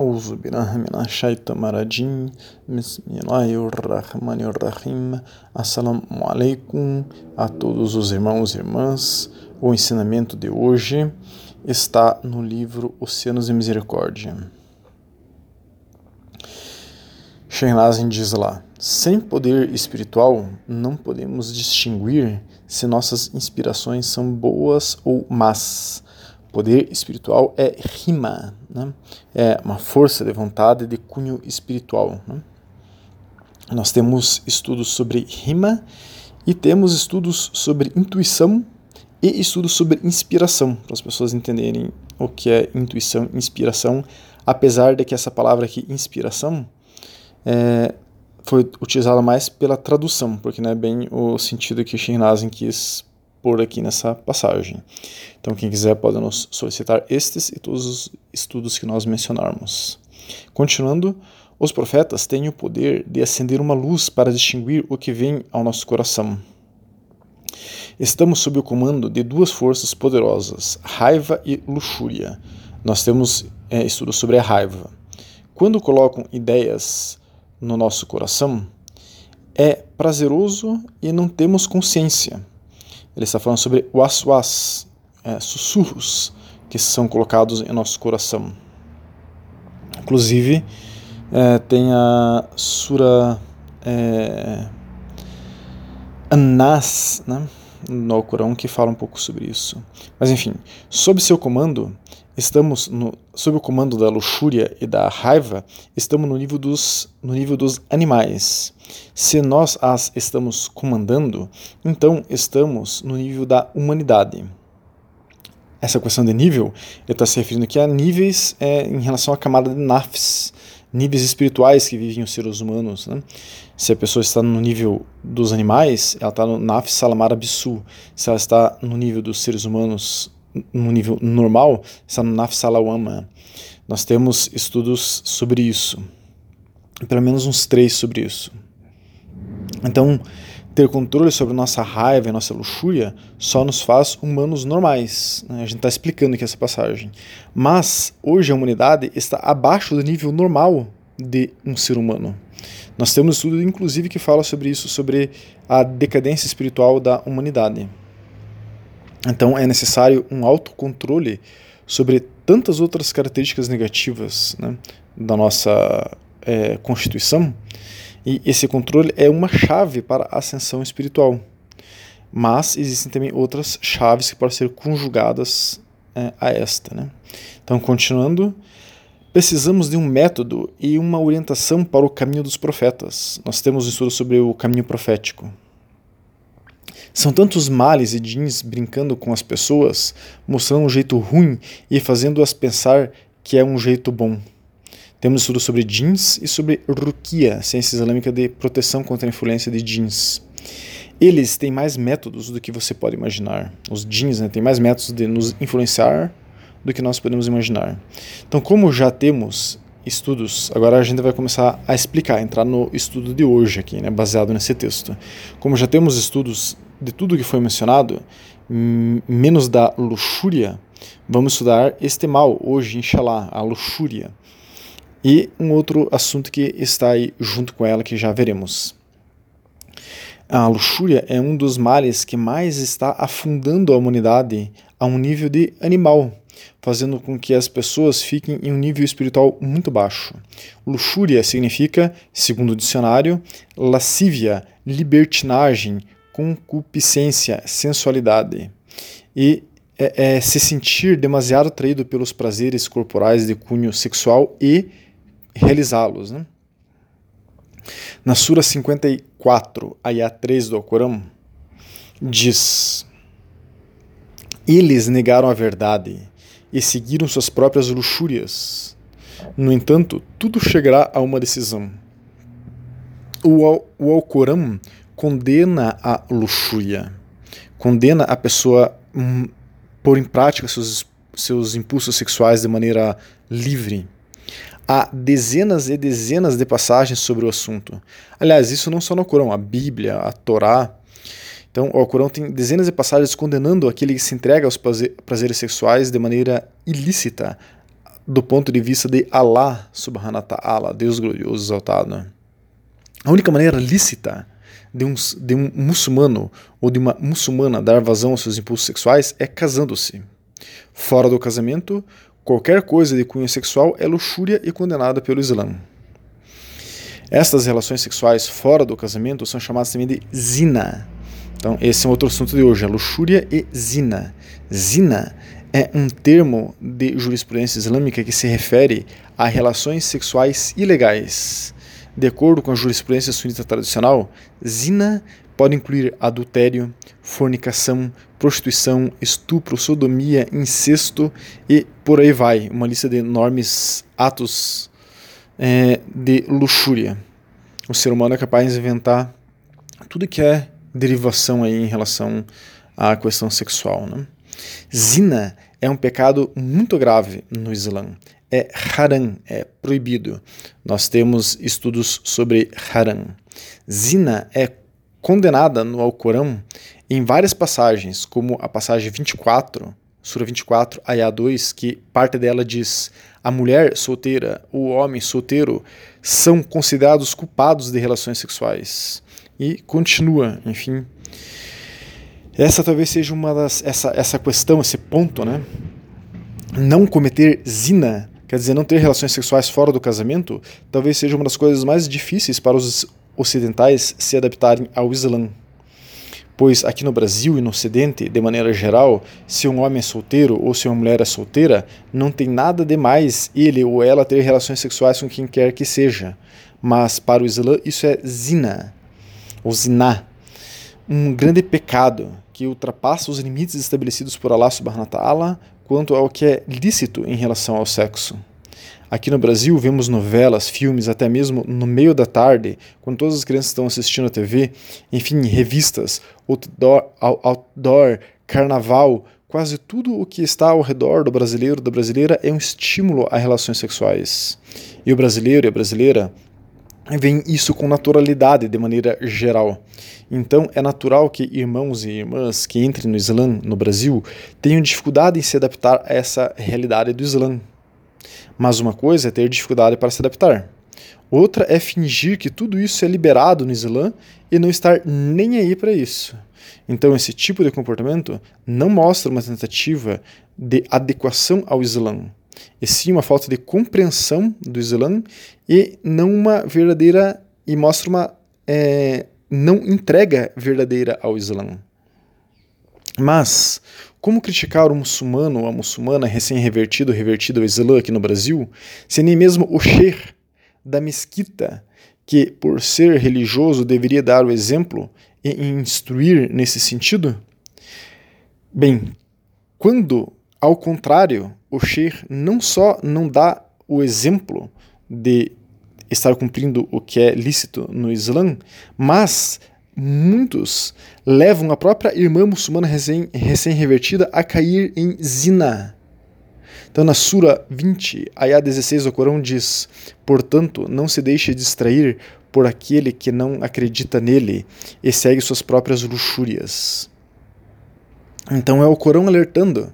أعوذ بالله من الشيطان الرجيم بسم الله الرحمن الرحيم Assalamu alaikum a todos os irmãos e irmãs. O ensinamento de hoje está no livro Oceanos de Misericórdia. Shehnazin diz lá: sem poder espiritual, não podemos distinguir se nossas inspirações são boas ou más Poder espiritual é rima, né? é uma força de vontade de cunho espiritual. Né? Nós temos estudos sobre rima e temos estudos sobre intuição e estudos sobre inspiração, para as pessoas entenderem o que é intuição inspiração, apesar de que essa palavra aqui, inspiração, é, foi utilizada mais pela tradução, porque não é bem o sentido que Shinrazin quis por aqui nessa passagem. Então, quem quiser pode nos solicitar estes e todos os estudos que nós mencionarmos. Continuando, os profetas têm o poder de acender uma luz para distinguir o que vem ao nosso coração. Estamos sob o comando de duas forças poderosas, raiva e luxúria. Nós temos é, estudos sobre a raiva. Quando colocam ideias no nosso coração, é prazeroso e não temos consciência. Ele está falando sobre waswas, é, sussurros que são colocados em nosso coração. Inclusive, é, tem a Sura é, Anas, né, no Corão, que fala um pouco sobre isso. Mas enfim, sob seu comando, estamos no, sob o comando da luxúria e da raiva, estamos no nível dos, no nível dos animais. Se nós as estamos comandando, então estamos no nível da humanidade. Essa questão de nível, ele está se referindo aqui a níveis é, em relação à camada de nafs, níveis espirituais que vivem os seres humanos. Né? Se a pessoa está no nível dos animais, ela está no nafs salamara bisu. Se ela está no nível dos seres humanos, no nível normal, nafs salawama. Nós temos estudos sobre isso, pelo menos uns três sobre isso. Então, ter controle sobre nossa raiva e nossa luxúria só nos faz humanos normais. Né? A gente está explicando aqui essa passagem. Mas hoje a humanidade está abaixo do nível normal de um ser humano. Nós temos estudo, inclusive, que fala sobre isso, sobre a decadência espiritual da humanidade. Então é necessário um autocontrole sobre tantas outras características negativas né, da nossa é, constituição e esse controle é uma chave para a ascensão espiritual. Mas existem também outras chaves que podem ser conjugadas é, a esta. Né? Então, continuando, precisamos de um método e uma orientação para o caminho dos profetas. Nós temos um estudo sobre o caminho profético. São tantos males e jeans brincando com as pessoas, mostrando um jeito ruim e fazendo-as pensar que é um jeito bom. Temos estudos sobre jeans e sobre rukia, ciência islâmica de proteção contra a influência de jeans. Eles têm mais métodos do que você pode imaginar. Os jeans né, têm mais métodos de nos influenciar do que nós podemos imaginar. Então, como já temos estudos, agora a gente vai começar a explicar, entrar no estudo de hoje aqui, né, baseado nesse texto. Como já temos estudos de tudo que foi mencionado, menos da luxúria, vamos estudar este mal hoje, inshallah, a luxúria. E um outro assunto que está aí junto com ela, que já veremos. A luxúria é um dos males que mais está afundando a humanidade a um nível de animal, fazendo com que as pessoas fiquem em um nível espiritual muito baixo. Luxúria significa, segundo o dicionário, lascívia, libertinagem, concupiscência, sensualidade. E é, é se sentir demasiado atraído pelos prazeres corporais de cunho sexual e realizá-los. Né? Na Sura 54, Ayah 3 do Alcorão, diz: Eles negaram a verdade e seguiram suas próprias luxúrias. No entanto, tudo chegará a uma decisão. O, o Alcorão condena a luxúria, condena a pessoa hum, pôr em prática seus, seus impulsos sexuais de maneira livre Há dezenas e dezenas de passagens sobre o assunto. Aliás, isso não só no Corão, a Bíblia, a Torá. Então, o Corão tem dezenas de passagens condenando aquele que se entrega aos prazeres sexuais de maneira ilícita, do ponto de vista de Allah subhanahu wa ta'ala, Deus glorioso exaltado. A única maneira lícita de um, de um muçulmano ou de uma muçulmana dar vazão aos seus impulsos sexuais é casando-se. Fora do casamento, qualquer coisa de cunho sexual é luxúria e condenada pelo Islã. Estas relações sexuais fora do casamento são chamadas também de zina. Então, esse é um outro assunto de hoje, a luxúria e zina. Zina é um termo de jurisprudência islâmica que se refere a relações sexuais ilegais. De acordo com a jurisprudência sunita tradicional, zina pode incluir adultério, fornicação, prostituição, estupro, sodomia, incesto e por aí vai. Uma lista de enormes atos é, de luxúria. O ser humano é capaz de inventar tudo que é derivação aí em relação à questão sexual. Né? Zina é um pecado muito grave no Islã. É haram, é proibido. Nós temos estudos sobre haram. Zina é condenada no Alcorão em várias passagens, como a passagem 24, Sura 24, Ayah 2, que parte dela diz: a mulher solteira, o homem solteiro são considerados culpados de relações sexuais. E continua, enfim, essa talvez seja uma das. Essa, essa questão, esse ponto, né? Não cometer zina, quer dizer, não ter relações sexuais fora do casamento, talvez seja uma das coisas mais difíceis para os ocidentais se adaptarem ao Islã. Pois aqui no Brasil e no Ocidente, de maneira geral, se um homem é solteiro ou se uma mulher é solteira, não tem nada demais ele ou ela ter relações sexuais com quem quer que seja. Mas para o Islã isso é zina, ou ziná, um grande pecado que ultrapassa os limites estabelecidos por Allah subhanahu wa ta'ala quanto ao que é lícito em relação ao sexo. Aqui no Brasil, vemos novelas, filmes, até mesmo no meio da tarde, quando todas as crianças estão assistindo a TV, enfim, revistas, outdoor, outdoor, carnaval, quase tudo o que está ao redor do brasileiro, da brasileira, é um estímulo a relações sexuais. E o brasileiro e a brasileira veem isso com naturalidade, de maneira geral. Então, é natural que irmãos e irmãs que entrem no Islã no Brasil tenham dificuldade em se adaptar a essa realidade do Islã. Mas uma coisa é ter dificuldade para se adaptar. Outra é fingir que tudo isso é liberado no Islã e não estar nem aí para isso. Então, esse tipo de comportamento não mostra uma tentativa de adequação ao Islã, e sim uma falta de compreensão do Islã e não uma verdadeira e mostra uma é, não entrega verdadeira ao Islã. Mas, como criticar o muçulmano ou a muçulmana recém-revertido revertido ao Islã aqui no Brasil, se nem mesmo o sheikh da mesquita, que por ser religioso deveria dar o exemplo e instruir nesse sentido? Bem, quando, ao contrário, o sheikh não só não dá o exemplo de estar cumprindo o que é lícito no Islã, mas muitos levam a própria irmã muçulmana recém-revertida a cair em zina. Então, na Sura 20, Ayah 16 do Corão diz: Portanto, não se deixe distrair por aquele que não acredita nele e segue suas próprias luxúrias. Então, é o Corão alertando.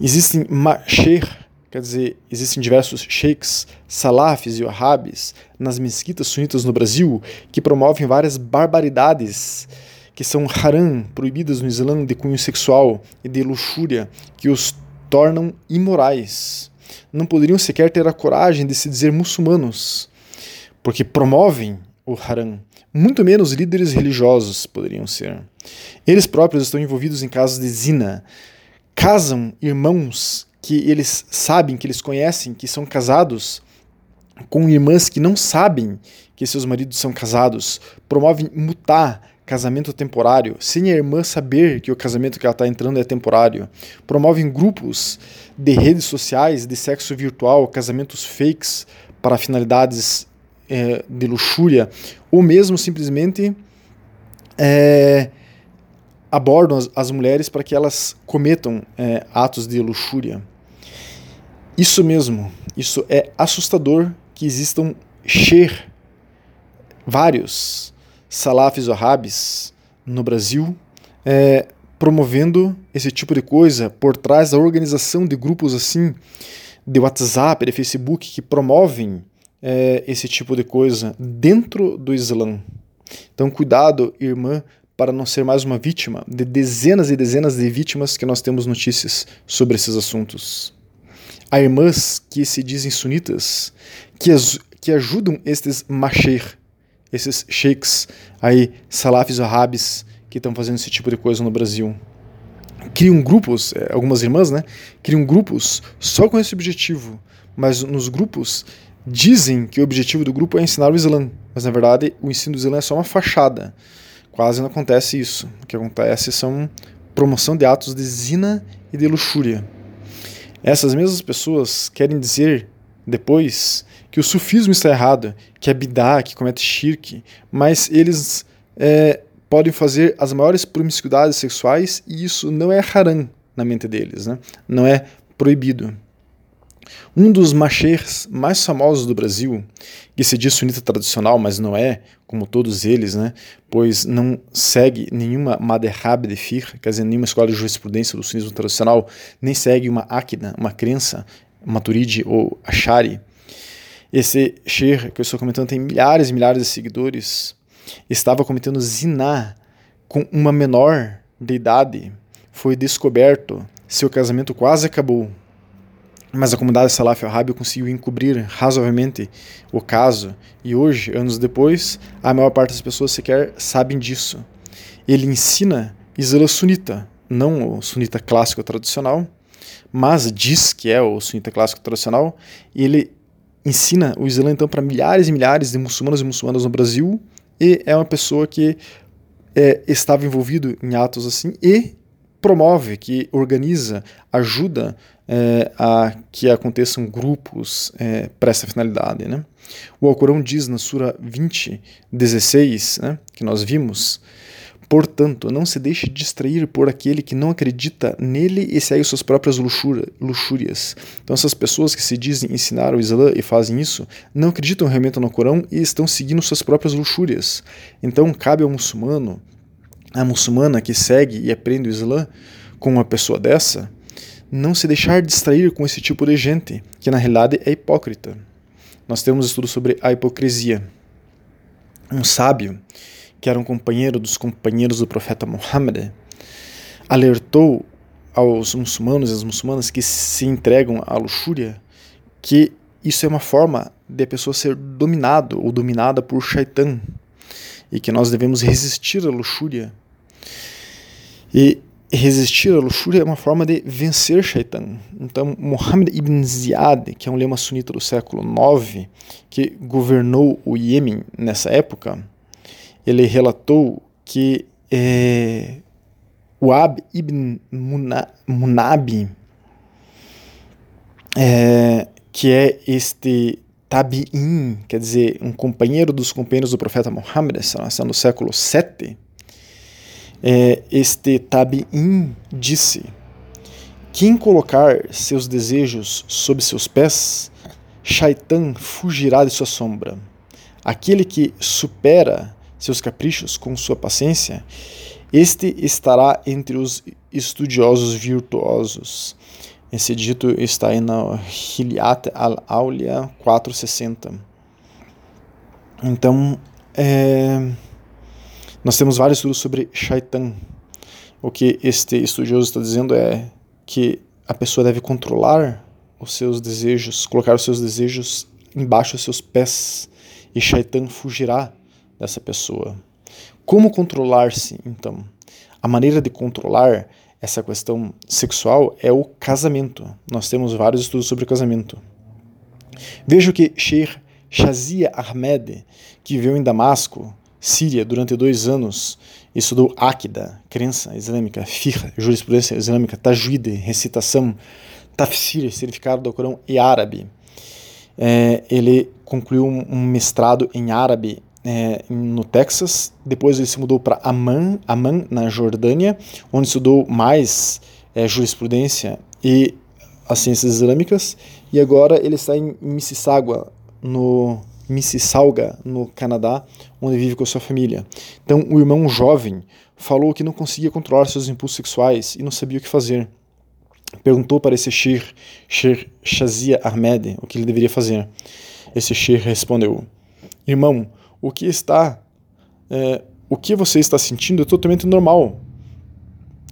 Existem masher, Quer dizer, existem diversos sheiks, salafis e wahhabis nas mesquitas sunitas no Brasil que promovem várias barbaridades que são haram, proibidas no Islã de cunho sexual e de luxúria, que os tornam imorais. Não poderiam sequer ter a coragem de se dizer muçulmanos, porque promovem o haram. Muito menos líderes religiosos poderiam ser. Eles próprios estão envolvidos em casos de zina, casam irmãos que eles sabem, que eles conhecem, que são casados com irmãs que não sabem que seus maridos são casados, promovem mutar casamento temporário, sem a irmã saber que o casamento que ela está entrando é temporário, promovem grupos de redes sociais de sexo virtual, casamentos fakes para finalidades é, de luxúria, ou mesmo simplesmente é, abordam as, as, mulheres para que elas cometam é, atos de luxúria. Isso mesmo, isso é assustador que existam Sher, vários salafis wahhabis no Brasil, é, promovendo esse tipo de coisa por trás da organização de grupos assim de WhatsApp, de Facebook, que promovem é, esse tipo de coisa dentro do Islã. Então, cuidado, irmã, para não ser mais uma vítima de dezenas e dezenas de vítimas que nós temos notícias sobre esses assuntos. Há irmãs que se dizem sunitas, que, as, que ajudam estes masheir, esses sheiks aí, salafis arabes, que estão fazendo esse tipo de coisa no Brasil. Criam grupos, é, algumas irmãs, né? Criam grupos só com esse objetivo, mas nos grupos dizem que o objetivo do grupo é ensinar o Islã, mas na verdade o ensino do Islã é só uma fachada. Quase não acontece isso. O que acontece são promoção de atos de zina e de luxúria. Essas mesmas pessoas querem dizer depois que o sufismo está errado, que é bidá, que comete shirk, mas eles é, podem fazer as maiores promiscuidades sexuais e isso não é haram na mente deles, né? não é proibido. Um dos machers mais famosos do Brasil, que se diz sunita tradicional, mas não é, como todos eles, né, pois não segue nenhuma madhhab de fiqh, quer dizer, nenhuma escola de jurisprudência do sunismo tradicional, nem segue uma akida, uma crença, maturidi ou ashari. Esse sheikh que eu estou comentando tem milhares e milhares de seguidores, estava cometendo ziná com uma menor de idade, foi descoberto, seu casamento quase acabou, mas a comunidade Salaf Wahhabi conseguiu encobrir razoavelmente o caso e hoje, anos depois, a maior parte das pessoas sequer sabem disso. Ele ensina Islã sunita, não o sunita clássico tradicional, mas diz que é o sunita clássico tradicional, e ele ensina o Islã então para milhares e milhares de muçulmanos e muçulmanas no Brasil, e é uma pessoa que é, estava envolvido em atos assim e promove, que organiza, ajuda é, a que aconteçam grupos é, para essa finalidade. Né? O Alcorão diz na Sura 20, 16, né, que nós vimos, Portanto, não se deixe distrair por aquele que não acredita nele e segue suas próprias luxúrias. Então, essas pessoas que se dizem ensinar o Islã e fazem isso, não acreditam realmente no Corão e estão seguindo suas próprias luxúrias. Então, cabe ao muçulmano a muçulmana que segue e aprende o Islã com uma pessoa dessa, não se deixar distrair com esse tipo de gente, que na realidade é hipócrita. Nós temos estudo sobre a hipocrisia. Um sábio, que era um companheiro dos companheiros do profeta Muhammad, alertou aos muçulmanos e às muçulmanas que se entregam à luxúria que isso é uma forma de a pessoa ser dominado ou dominada por shaitan e que nós devemos resistir à luxúria e resistir à luxúria é uma forma de vencer Shaitan. Então, Muhammad ibn Ziyad, que é um lema sunita do século IX, que governou o Iêmen nessa época, ele relatou que é, Ab ibn Munab, é, que é este tabi'in, quer dizer, um companheiro dos companheiros do profeta Muhammad, no século VII, é, este Tabi'in disse: Quem colocar seus desejos sob seus pés, Shaitan fugirá de sua sombra. Aquele que supera seus caprichos com sua paciência, este estará entre os estudiosos virtuosos. Esse dito está aí na Hiliat al-Aulia 460. Então, é, nós temos vários estudos sobre Shaitan. O que este estudioso está dizendo é que a pessoa deve controlar os seus desejos, colocar os seus desejos embaixo dos seus pés, e Shaitan fugirá dessa pessoa. Como controlar-se, então? A maneira de controlar essa questão sexual é o casamento. Nós temos vários estudos sobre o casamento. Veja que Sheikh Shazia Ahmed, que viveu em Damasco, Síria durante dois anos, estudou Akida, crença islâmica, Fiqh, jurisprudência islâmica, Tajwid, recitação, Tafsir, significado do Corão e árabe. É, ele concluiu um mestrado em árabe é, no Texas, depois ele se mudou para Amman, Amman, na Jordânia, onde estudou mais é, jurisprudência e as ciências islâmicas, e agora ele está em Mississauga, no Mississauga, no Canadá, onde vive com sua família. Então, o irmão jovem falou que não conseguia controlar seus impulsos sexuais e não sabia o que fazer. perguntou para esse Shir, Shir Shazia Ahmed, o que ele deveria fazer. Esse Shir respondeu: Irmão, o que está, é, o que você está sentindo é totalmente normal.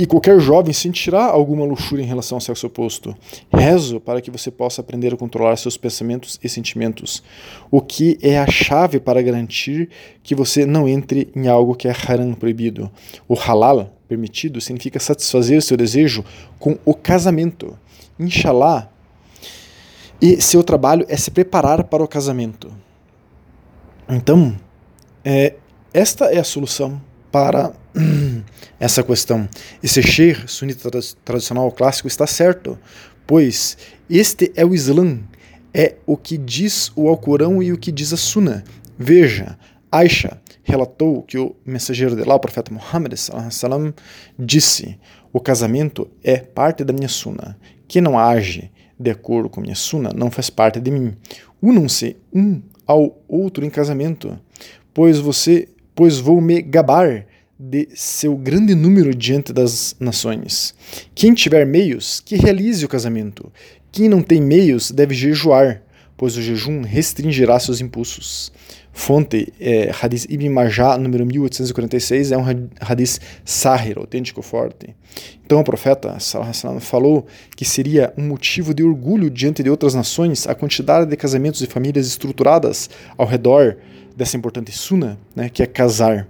E qualquer jovem sentirá alguma luxúria em relação ao sexo oposto. Rezo para que você possa aprender a controlar seus pensamentos e sentimentos, o que é a chave para garantir que você não entre em algo que é haram proibido. O halal, permitido, significa satisfazer seu desejo com o casamento. Inshallah. E seu trabalho é se preparar para o casamento. Então, é, esta é a solução para essa questão. Esse Sheikh sunita tradicional clássico está certo, pois este é o Islã, é o que diz o Alcorão e o que diz a Sunna. Veja, Aisha relatou que o mensageiro de lá, o profeta Muhammad, salam, disse: O casamento é parte da minha Sunna. Quem não age de acordo com minha Sunna não faz parte de mim. Unam-se um ao outro em casamento, pois você, pois vou me gabar de seu grande número diante das nações. Quem tiver meios, que realize o casamento. Quem não tem meios deve jejuar, pois o jejum restringirá seus impulsos. Fonte é Hadith Ibn Majah, número 1846, é um Hadith Sahir, autêntico forte. Então o profeta falou que seria um motivo de orgulho diante de outras nações a quantidade de casamentos e famílias estruturadas ao redor dessa importante suna, né, que é casar.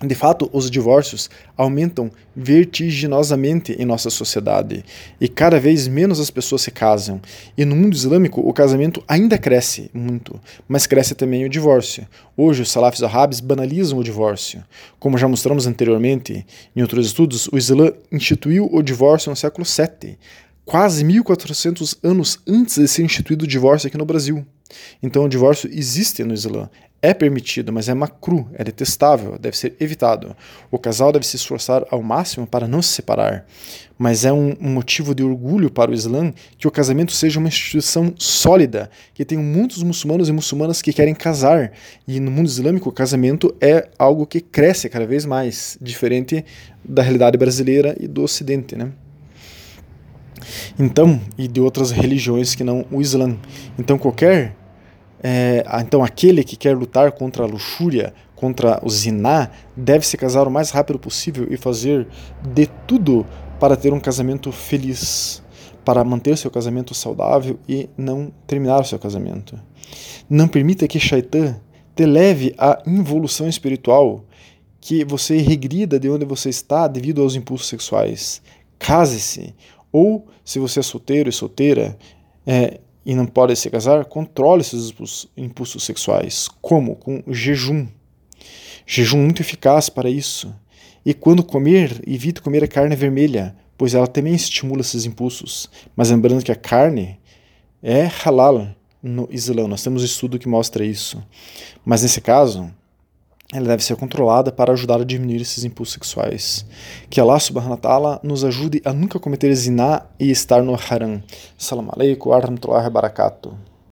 De fato, os divórcios aumentam vertiginosamente em nossa sociedade e cada vez menos as pessoas se casam. E no mundo islâmico, o casamento ainda cresce muito, mas cresce também o divórcio. Hoje, os salafis árabes banalizam o divórcio. Como já mostramos anteriormente em outros estudos, o Islã instituiu o divórcio no século VII, quase 1400 anos antes de ser instituído o divórcio aqui no Brasil. Então, o divórcio existe no Islã, é permitido, mas é macru, é detestável, deve ser evitado. O casal deve se esforçar ao máximo para não se separar, mas é um, um motivo de orgulho para o Islã que o casamento seja uma instituição sólida, que tem muitos muçulmanos e muçulmanas que querem casar, e no mundo islâmico o casamento é algo que cresce cada vez mais, diferente da realidade brasileira e do Ocidente, né? Então, e de outras religiões que não o Islã. Então, qualquer é, então, aquele que quer lutar contra a luxúria, contra o ziná, deve se casar o mais rápido possível e fazer de tudo para ter um casamento feliz, para manter seu casamento saudável e não terminar seu casamento. Não permita que Shaitan te leve à involução espiritual, que você regrida de onde você está devido aos impulsos sexuais. Case-se. Ou, se você é solteiro e solteira, é, e não pode se casar, controle seus impulsos sexuais. Como? Com jejum. Jejum muito eficaz para isso. E quando comer, evite comer a carne vermelha, pois ela também estimula esses impulsos. Mas lembrando que a carne é halal no Islã, nós temos um estudo que mostra isso. Mas nesse caso, ela deve ser controlada para ajudar a diminuir esses impulsos sexuais. Que Allah subhanahu wa ta'ala nos ajude a nunca cometer ziná e estar no haram. Salam alaikum wa rahmatullahi wa barakatuh.